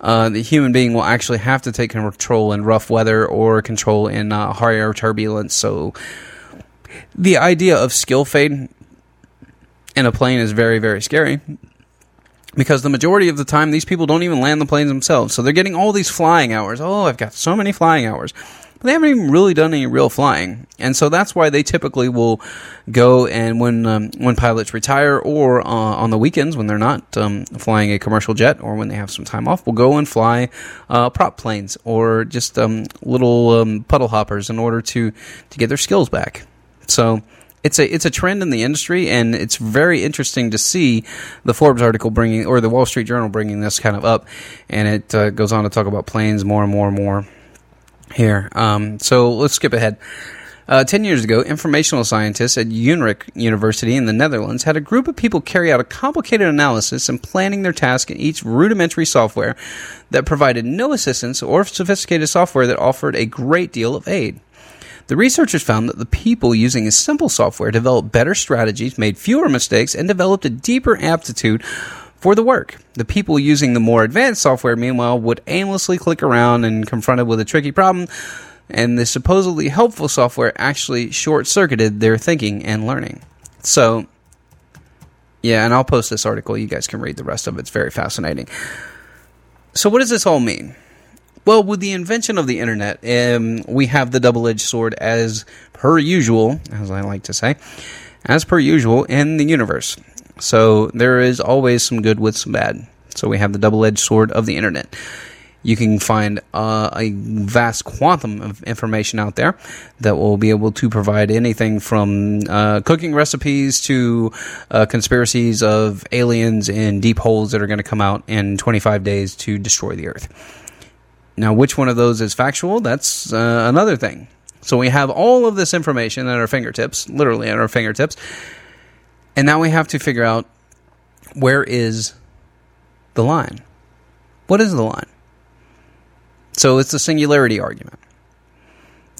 uh, the human being will actually have to take control in rough weather or control in uh, higher turbulence. So the idea of skill fade in a plane is very, very scary because the majority of the time these people don't even land the planes themselves. So they're getting all these flying hours. Oh, I've got so many flying hours. But they haven't even really done any real flying, and so that's why they typically will go and when um, when pilots retire or uh, on the weekends when they're not um, flying a commercial jet or when they have some time off, will go and fly uh, prop planes or just um, little um, puddle hoppers in order to to get their skills back. So it's a it's a trend in the industry, and it's very interesting to see the Forbes article bringing or the Wall Street Journal bringing this kind of up, and it uh, goes on to talk about planes more and more and more here. Um, so let's skip ahead. Uh, Ten years ago, informational scientists at Utrecht University in the Netherlands had a group of people carry out a complicated analysis and planning their task in each rudimentary software that provided no assistance or sophisticated software that offered a great deal of aid. The researchers found that the people using a simple software developed better strategies, made fewer mistakes, and developed a deeper aptitude for the work. The people using the more advanced software, meanwhile, would aimlessly click around and confronted with a tricky problem, and the supposedly helpful software actually short circuited their thinking and learning. So, yeah, and I'll post this article. You guys can read the rest of it. It's very fascinating. So, what does this all mean? Well, with the invention of the internet, um, we have the double edged sword as per usual, as I like to say, as per usual in the universe. So there is always some good with some bad. So we have the double edged sword of the internet. You can find uh, a vast quantum of information out there that will be able to provide anything from uh, cooking recipes to uh, conspiracies of aliens in deep holes that are going to come out in 25 days to destroy the Earth. Now, which one of those is factual? That's uh, another thing. So we have all of this information at our fingertips, literally at our fingertips, and now we have to figure out where is the line. What is the line? So it's the singularity argument.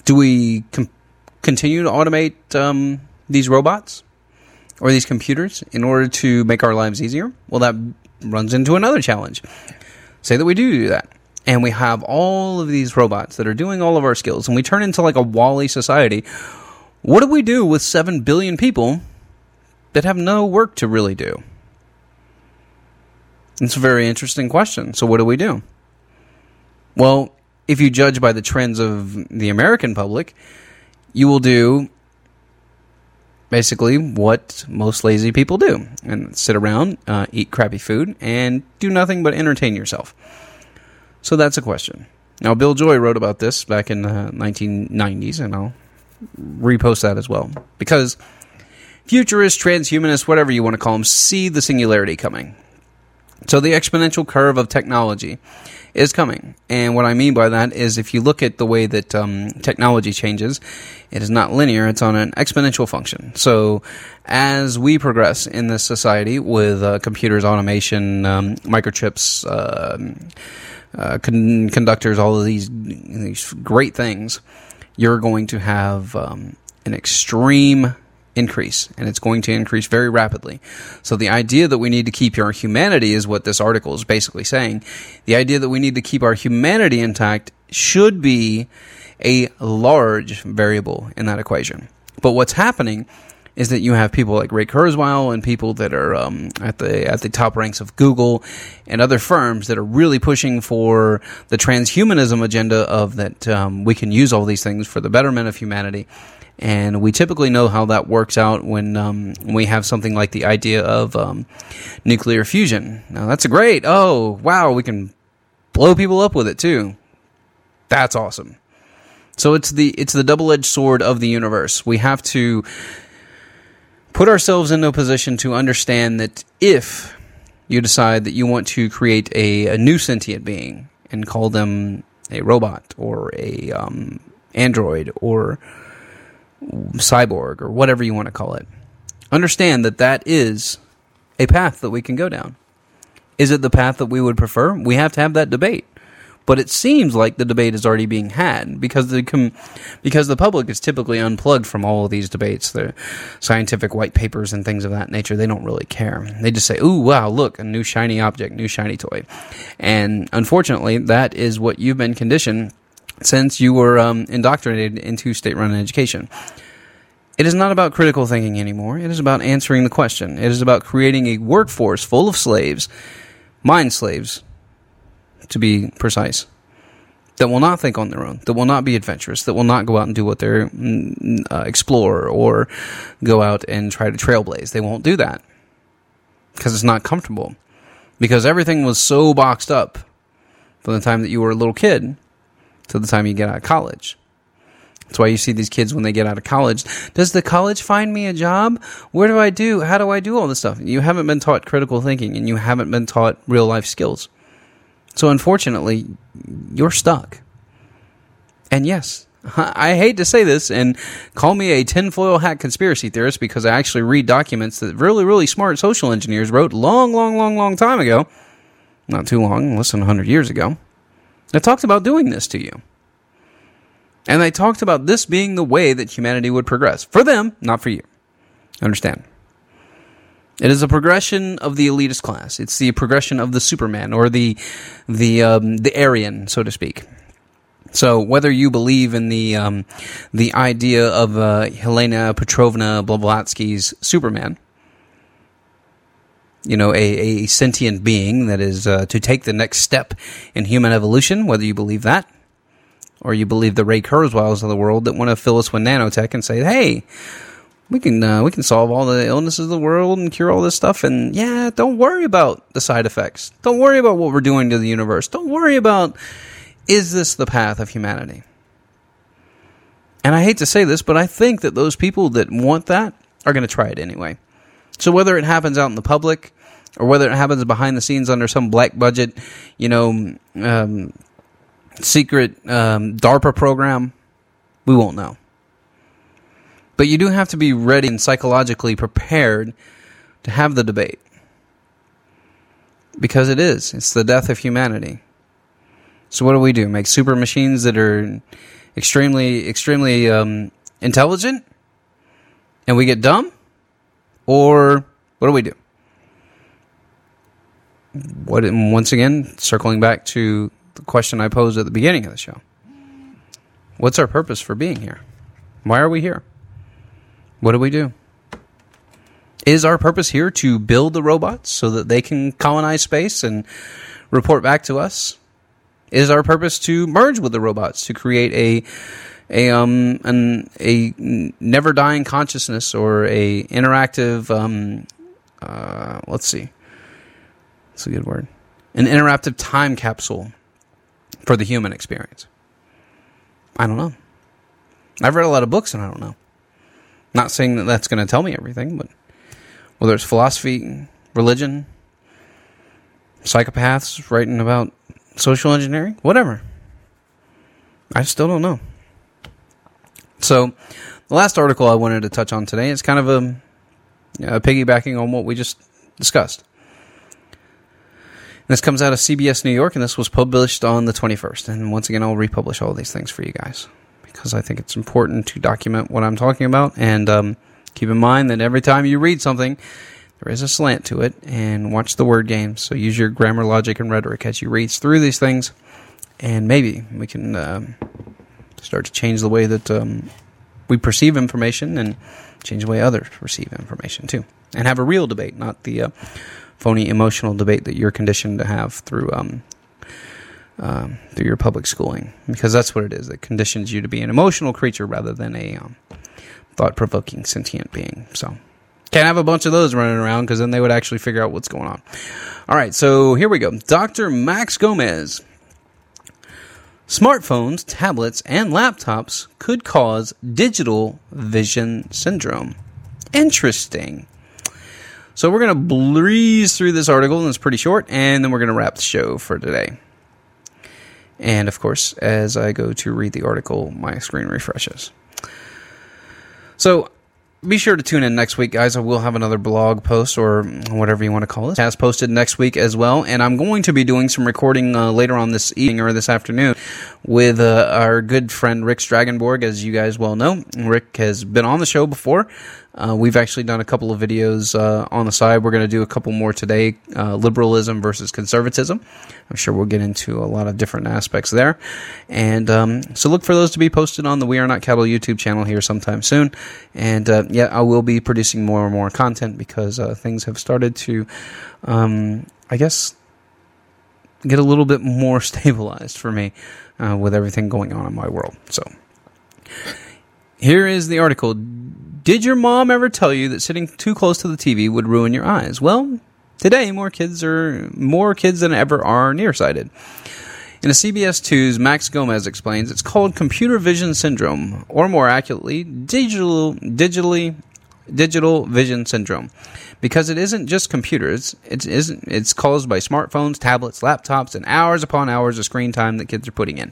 Do we com- continue to automate um, these robots or these computers in order to make our lives easier? Well, that runs into another challenge. Say that we do do that and we have all of these robots that are doing all of our skills, and we turn into like a WALL-E society. What do we do with 7 billion people that have no work to really do? It's a very interesting question. So, what do we do? Well, if you judge by the trends of the American public, you will do basically what most lazy people do and sit around, uh, eat crappy food, and do nothing but entertain yourself. So that's a question. Now, Bill Joy wrote about this back in the 1990s, and I'll repost that as well. Because futurists, transhumanists, whatever you want to call them, see the singularity coming. So the exponential curve of technology is coming. And what I mean by that is if you look at the way that um, technology changes, it is not linear, it's on an exponential function. So as we progress in this society with uh, computers, automation, um, microchips, uh, uh, con- conductors, all of these, these great things, you're going to have um, an extreme increase, and it's going to increase very rapidly. So the idea that we need to keep our humanity is what this article is basically saying. The idea that we need to keep our humanity intact should be a large variable in that equation. But what's happening is that you have people like Ray Kurzweil and people that are um, at the at the top ranks of Google and other firms that are really pushing for the transhumanism agenda of that um, we can use all these things for the betterment of humanity. And we typically know how that works out when um, we have something like the idea of um, nuclear fusion. Now that's great. Oh wow, we can blow people up with it too. That's awesome. So it's the it's the double edged sword of the universe. We have to put ourselves into a position to understand that if you decide that you want to create a, a new sentient being and call them a robot or a um, android or cyborg or whatever you want to call it, understand that that is a path that we can go down. Is it the path that we would prefer? We have to have that debate. But it seems like the debate is already being had because the com- because the public is typically unplugged from all of these debates, the scientific white papers and things of that nature. They don't really care. They just say, "Ooh, wow, look, a new shiny object, new shiny toy," and unfortunately, that is what you've been conditioned since you were um, indoctrinated into state-run education. It is not about critical thinking anymore. It is about answering the question. It is about creating a workforce full of slaves, mind slaves, to be precise, that will not think on their own, that will not be adventurous, that will not go out and do what they're mm, uh, explore or go out and try to trailblaze. They won't do that because it's not comfortable. Because everything was so boxed up from the time that you were a little kid to the time you get out of college. That's why you see these kids when they get out of college. Does the college find me a job? Where do I do? How do I do all this stuff? You haven't been taught critical thinking and you haven't been taught real life skills. So unfortunately, you're stuck. And yes, I hate to say this and call me a tinfoil hat conspiracy theorist because I actually read documents that really, really smart social engineers wrote long, long, long, long time ago. Not too long, less than 100 years ago. That talked about doing this to you. And they talked about this being the way that humanity would progress. For them, not for you. Understand? It is a progression of the elitist class. It's the progression of the Superman or the the um, the Aryan, so to speak. So whether you believe in the um, the idea of uh, Helena Petrovna Blavatsky's Superman, you know, a, a sentient being that is uh, to take the next step in human evolution, whether you believe that, or you believe the Ray Kurzweils of the world that want to fill us with nanotech and say, hey, we can uh, we can solve all the illnesses of the world and cure all this stuff and yeah don't worry about the side effects. Don't worry about what we're doing to the universe. Don't worry about is this the path of humanity? And i hate to say this but i think that those people that want that are going to try it anyway so whether it happens out in the public or whether it happens behind the scenes under some black budget you know um, secret um, DARPA program we won't know but you do have to be ready and psychologically prepared to have the debate. Because it is. It's the death of humanity. So what do we do? Make super machines that are extremely, extremely um, intelligent? And we get dumb? Or what do we do? What, once again, circling back to the question I posed at the beginning of the show. What's our purpose for being here? Why are we here? What do we do? Is our purpose here to build the robots so that they can colonize space and report back to us? Is our purpose to merge with the robots to create a a um an a never dying consciousness or a interactive um uh let's see. That's a good word. An interactive time capsule for the human experience. I don't know. I've read a lot of books and i don't know. Not saying that that's going to tell me everything, but whether it's philosophy, religion, psychopaths writing about social engineering, whatever. I still don't know. So, the last article I wanted to touch on today is kind of a, a piggybacking on what we just discussed. This comes out of CBS New York, and this was published on the 21st. And once again, I'll republish all these things for you guys because I think it's important to document what I'm talking about. And um, keep in mind that every time you read something, there is a slant to it, and watch the word games. So use your grammar, logic, and rhetoric as you read through these things, and maybe we can um, start to change the way that um, we perceive information and change the way others receive information too, and have a real debate, not the uh, phony emotional debate that you're conditioned to have through um, um, through your public schooling, because that's what it is. It conditions you to be an emotional creature rather than a um, thought provoking sentient being. So. Can't have a bunch of those running around because then they would actually figure out what's going on. All right, so here we go. Dr. Max Gomez. Smartphones, tablets, and laptops could cause digital vision syndrome. Interesting. So we're going to breeze through this article, and it's pretty short, and then we're going to wrap the show for today. And of course, as I go to read the article, my screen refreshes. So be sure to tune in next week, guys. I will have another blog post or whatever you want to call it. Has posted next week as well, and I'm going to be doing some recording uh, later on this evening or this afternoon with uh, our good friend Rick Stragenborg. As you guys well know, Rick has been on the show before. Uh, we've actually done a couple of videos uh, on the side. We're going to do a couple more today uh, liberalism versus conservatism. I'm sure we'll get into a lot of different aspects there. And um, so look for those to be posted on the We Are Not Cattle YouTube channel here sometime soon. And uh, yeah, I will be producing more and more content because uh, things have started to, um, I guess, get a little bit more stabilized for me uh, with everything going on in my world. So here is the article. Did your mom ever tell you that sitting too close to the TV would ruin your eyes? Well, today more kids are more kids than ever are nearsighted. In a CBS 2's Max Gomez explains, it's called computer vision syndrome, or more accurately, digital digitally digital vision syndrome, because it isn't just computers. It isn't. It's caused by smartphones, tablets, laptops, and hours upon hours of screen time that kids are putting in.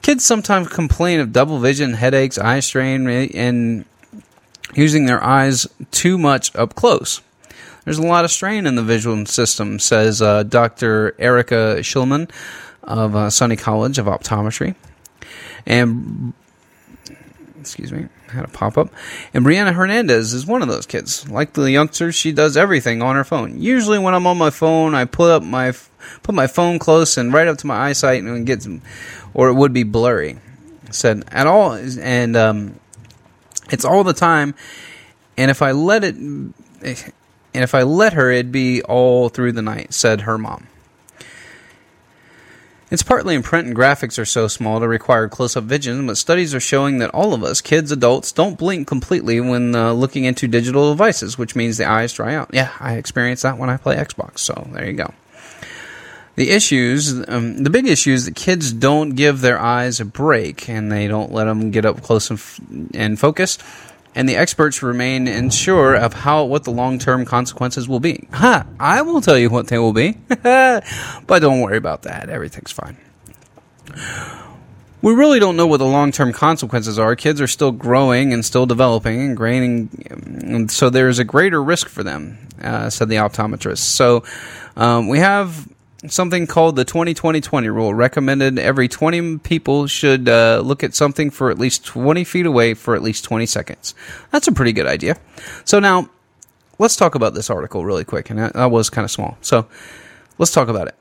Kids sometimes complain of double vision, headaches, eye strain, and using their eyes too much up close. There's a lot of strain in the visual system, says uh, Dr. Erica Schulman of uh, SUNY College of Optometry. And, excuse me, I had a pop up. And Brianna Hernandez is one of those kids. Like the youngsters, she does everything on her phone. Usually, when I'm on my phone, I put up my put my phone close and right up to my eyesight, and it gets, or it would be blurry. Said at all, and um, it's all the time. And if I let it, and if I let her, it'd be all through the night. Said her mom. It's partly in print and graphics are so small to require close up vision, but studies are showing that all of us, kids, adults, don't blink completely when uh, looking into digital devices, which means the eyes dry out. Yeah, I experience that when I play Xbox, so there you go. The issues, um, the big issue is that kids don't give their eyes a break and they don't let them get up close and, f- and focus. And the experts remain unsure of how what the long term consequences will be. Ha! Huh, I will tell you what they will be, but don't worry about that. Everything's fine. We really don't know what the long term consequences are. Kids are still growing and still developing and growing, and so there's a greater risk for them, uh, said the optometrist. So um, we have something called the 20-20-20 rule. Recommended every 20 people should uh, look at something for at least 20 feet away for at least 20 seconds. That's a pretty good idea. So now, let's talk about this article really quick. And that, that was kind of small. So let's talk about it.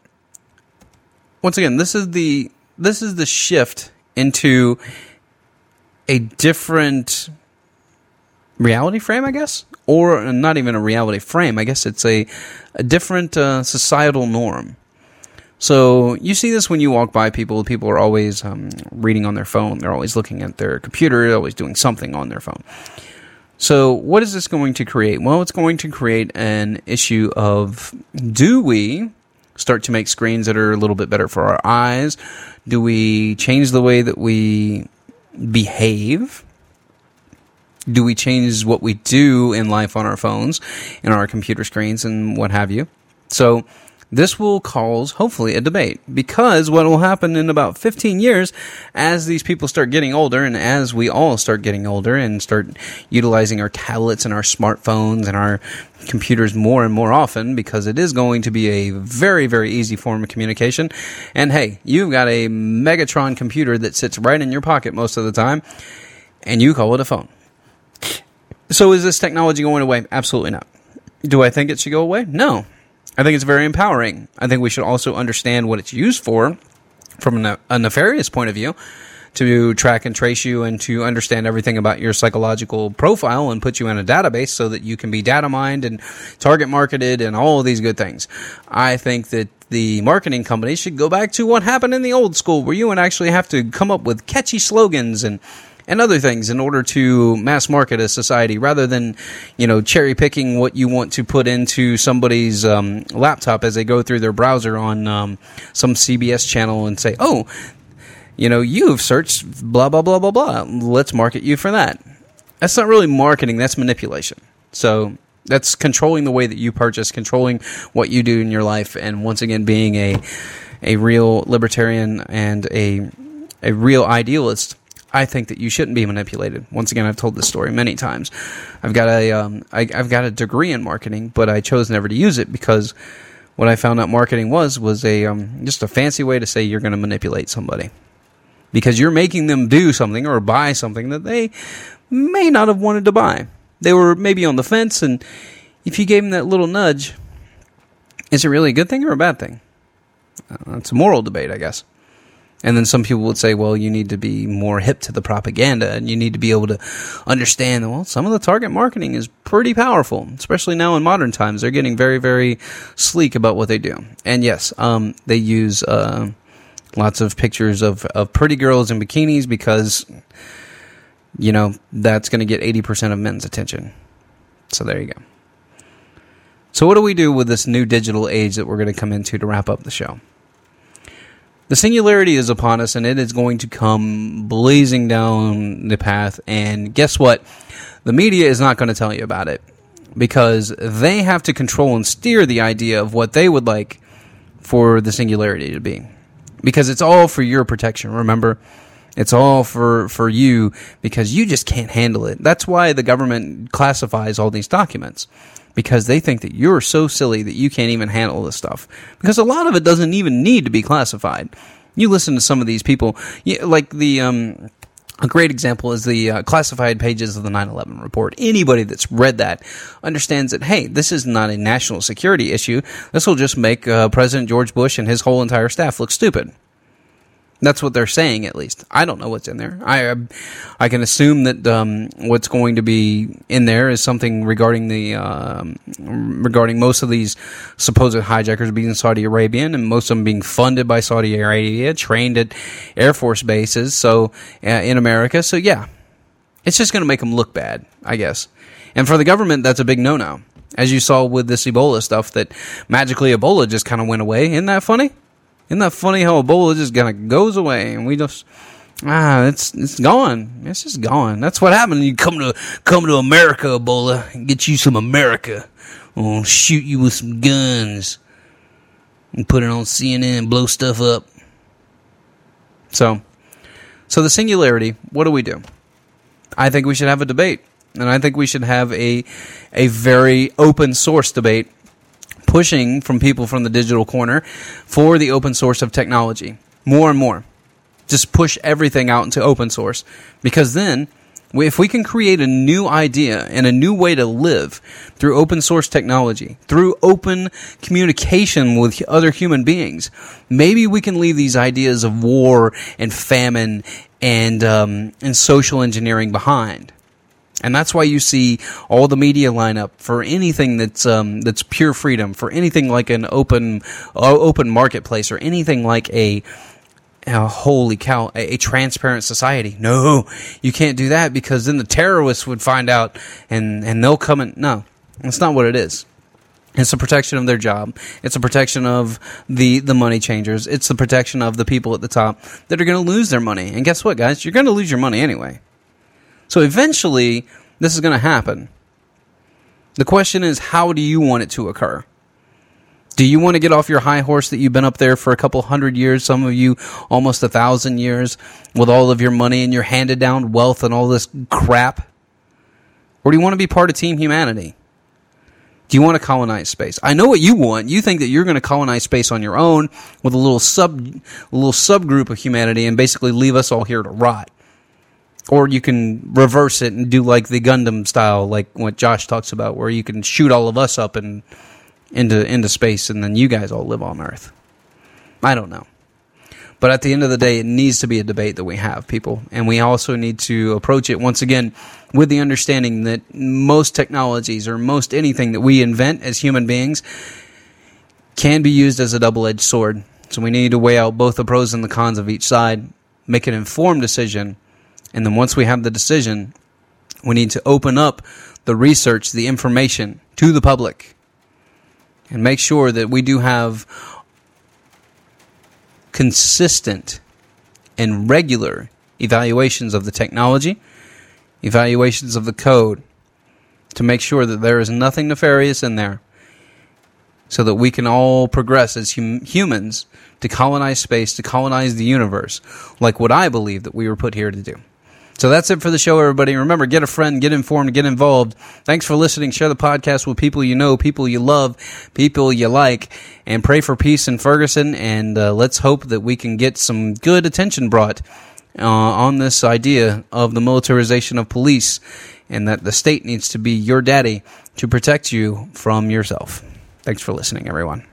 Once again, this is the this is the shift into a different reality frame, I guess, or not even a reality frame. I guess it's a a different uh, societal norm. So you see this when you walk by people. People are always um, reading on their phone. They're always looking at their computer. They're always doing something on their phone. So what is this going to create? Well, it's going to create an issue of do we start to make screens that are a little bit better for our eyes? Do we change the way that we behave? Do we change what we do in life on our phones, in our computer screens, and what have you? So this will cause, hopefully, a debate. Because what will happen in about 15 years, as these people start getting older, and as we all start getting older and start utilizing our tablets and our smartphones and our computers more and more often, because it is going to be a very, very easy form of communication. And hey, you've got a Megatron computer that sits right in your pocket most of the time, and you call it a phone. So is this technology going away? Absolutely not. Do I think it should go away? No. I think it's very empowering. I think we should also understand what it's used for from a, nefarious point of view to track and trace you and to understand everything about your psychological profile and put you in a database so that you can be data mined and target marketed and all of these good things. I think that the marketing companies should go back to what happened in the old school where you would actually have to come up with catchy slogans and and other things in order to mass market a society rather than you know cherry picking what you want to put into somebody's um, laptop as they go through their browser on um, some CBS channel and say oh you know you've searched blah blah blah blah blah. Let's market you for that. That's not really marketing that's manipulation. So that's controlling the way that you purchase controlling what you do in your life and once again being a a real libertarian and a a real idealist I think that you shouldn't be manipulated. Once again, I've told this story many times. I've got a um, I, I've got a degree in marketing, but I chose never to use it because what I found out marketing was was a um, just a fancy way to say you're going to manipulate somebody because you're making them do something or buy something that they may not have wanted to buy. They were maybe on the fence, and if you gave them that little nudge, is it really a good thing or a bad thing? Uh, it's a moral debate, I guess. And then some people would say, well, you need to be more hip to the propaganda and you need to be able to understand well, some of the target marketing is pretty powerful, especially now in modern times. They're getting very, very sleek about what they do. And yes, um, they use uh, lots of pictures of, of pretty girls in bikinis because, you know, that's going to get 80% of men's attention. So there you go. So, what do we do with this new digital age that we're going to come into to wrap up the show? The singularity is upon us and it is going to come blazing down the path. And guess what? The media is not going to tell you about it because they have to control and steer the idea of what they would like for the singularity to be. Because it's all for your protection, remember? It's all for, for you because you just can't handle it. That's why the government classifies all these documents because they think that you're so silly that you can't even handle this stuff. Because a lot of it doesn't even need to be classified. You listen to some of these people, like the um, a great example is the uh, classified pages of the 9/11 report. Anybody that's read that understands that hey, this is not a national security issue. This will just make uh, President George Bush and his whole entire staff look stupid. That's what they're saying, at least. I don't know what's in there. I I can assume that um, what's going to be in there is something regarding the um, regarding most of these supposed hijackers being Saudi Arabian, and most of them being funded by Saudi Arabia, trained at Air Force bases, so uh, in America. So yeah, it's just going to make them look bad, I guess. And for the government, that's a big no-no. As you saw with this Ebola stuff, that magically Ebola just kind of went away. Isn't that funny? Isn't that funny how Ebola just kind of goes away and we just ah, it's it's gone. It's just gone. That's what happened. You come to come to America, Ebola, and get you some America. We'll shoot you with some guns and put it on CNN and blow stuff up. So, so the singularity. What do we do? I think we should have a debate, and I think we should have a a very open source debate pushing from people from the digital corner for the open source of technology more and more. Just push everything out into open source because then if we can create a new idea and a new way to live through open source technology, through open communication with other human beings, maybe we can leave these ideas of war and famine and um, and social engineering behind. And that's why you see all the media line up for anything that's um, that's pure freedom, for anything like an open uh, open marketplace, or anything like a holy cow, a, a, transparent society. No, you can't do that because then the terrorists would find out and and they'll come and no, that's not what it is. It's the protection of their job. It's a protection of the the money changers. It's the protection of the people at the top that are going to lose their money. And guess what, guys? You're going to lose your money anyway. So eventually, this is going to happen. The question is, how do you want it to occur? Do you want to get off your high horse that you've been up there for a couple hundred years, some of you almost a thousand years, with all of your money and your handed down wealth and all this crap? Or do you want to be part of Team Humanity? Do you want to colonize space? I know what you want. You think that you're going to colonize space on your own with a little sub, a little subgroup of humanity and basically leave us all here to rot or you can reverse it and do like the Gundam style, like what Josh talks about, where you can shoot all of us up and into into space, and then you guys all live on Earth. I don't know, But at the end of the day, it needs to be a debate that we have, people. And we also need to approach it once again with the understanding that most technologies or most anything that we invent as human beings can be used as a double edged sword. So we need to weigh out both the pros and the cons of each side, make an informed decision, and then once we have the decision, we need to open up the research, the information to the public, and make sure that we do have consistent and regular evaluations of the technology, evaluations of the code, to make sure that there is nothing nefarious in there, so that we can all progress as hum- humans to colonize space, to colonize the universe, like what I believe that we were put here to do. So that's it for the show, everybody. Remember, get a friend, get informed, get involved. Thanks for listening. Share the podcast with people you know, people you love, people you like, and pray for peace in Ferguson. And uh, let's hope that we can get some good attention brought uh, on this idea of the militarization of police and that the state needs to be your daddy to protect you from yourself. Thanks for listening, everyone.